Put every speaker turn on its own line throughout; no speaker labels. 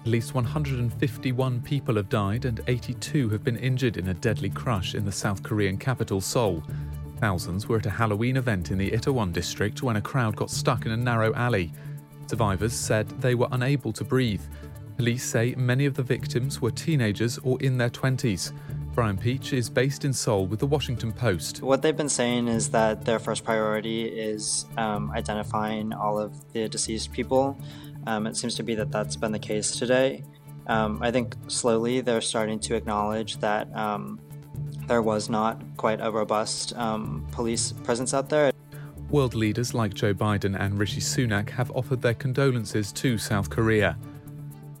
At least 151 people have died and 82 have been injured in a deadly crush in the South Korean capital, Seoul. Thousands were at a Halloween event in the Itaewon district when a crowd got stuck in a narrow alley. Survivors said they were unable to breathe. Police say many of the victims were teenagers or in their 20s. Brian Peach is based in Seoul with the Washington Post.
What they've been saying is that their first priority is um, identifying all of the deceased people um, it seems to be that that's been the case today. Um, I think slowly they're starting to acknowledge that um, there was not quite a robust um, police presence out there.
World leaders like Joe Biden and Rishi Sunak have offered their condolences to South Korea.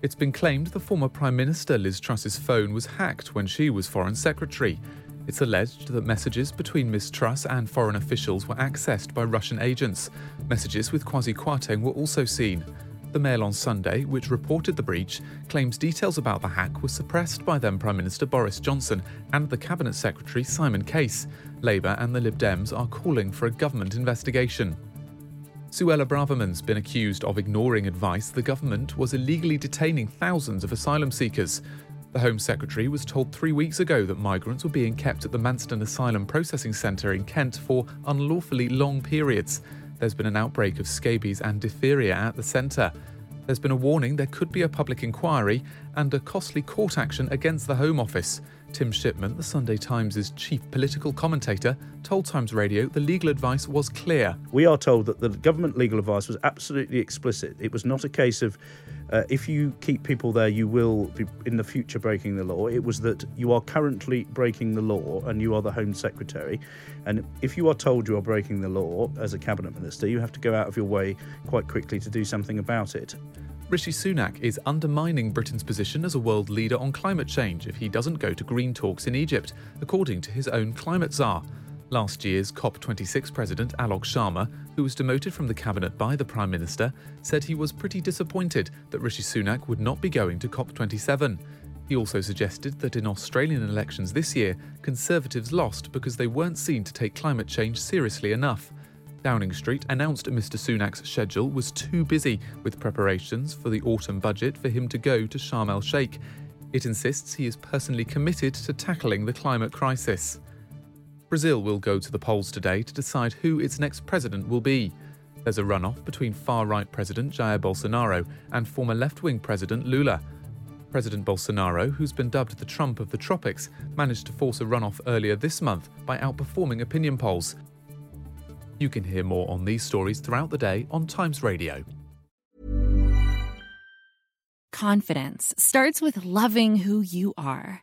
It's been claimed the former Prime Minister Liz Truss's phone was hacked when she was Foreign Secretary. It's alleged that messages between Ms. Truss and foreign officials were accessed by Russian agents. Messages with Kwasi Kwarteng were also seen. The Mail on Sunday, which reported the breach, claims details about the hack were suppressed by then Prime Minister Boris Johnson and the Cabinet Secretary Simon Case. Labour and the Lib Dems are calling for a government investigation. Suella Braverman's been accused of ignoring advice the government was illegally detaining thousands of asylum seekers. The Home Secretary was told three weeks ago that migrants were being kept at the Manston Asylum Processing Centre in Kent for unlawfully long periods. There's been an outbreak of scabies and diphtheria at the centre. There's been a warning there could be a public inquiry and a costly court action against the Home Office. Tim Shipman, the Sunday Times' chief political commentator, told Times Radio the legal advice was clear.
We are told that the government legal advice was absolutely explicit. It was not a case of uh, if you keep people there, you will be in the future breaking the law. It was that you are currently breaking the law and you are the Home Secretary. And if you are told you are breaking the law as a Cabinet Minister, you have to go out of your way quite quickly to do something about it.
Rishi Sunak is undermining Britain's position as a world leader on climate change if he doesn't go to green talks in Egypt, according to his own climate czar. Last year's COP26 president Alok Sharma, who was demoted from the cabinet by the Prime Minister, said he was pretty disappointed that Rishi Sunak would not be going to COP27. He also suggested that in Australian elections this year, Conservatives lost because they weren't seen to take climate change seriously enough. Downing Street announced Mr. Sunak's schedule was too busy with preparations for the autumn budget for him to go to Sharm el Sheikh. It insists he is personally committed to tackling the climate crisis. Brazil will go to the polls today to decide who its next president will be. There's a runoff between far right President Jair Bolsonaro and former left wing President Lula. President Bolsonaro, who's been dubbed the Trump of the tropics, managed to force a runoff earlier this month by outperforming opinion polls. You can hear more on these stories throughout the day on Times Radio.
Confidence starts with loving who you are.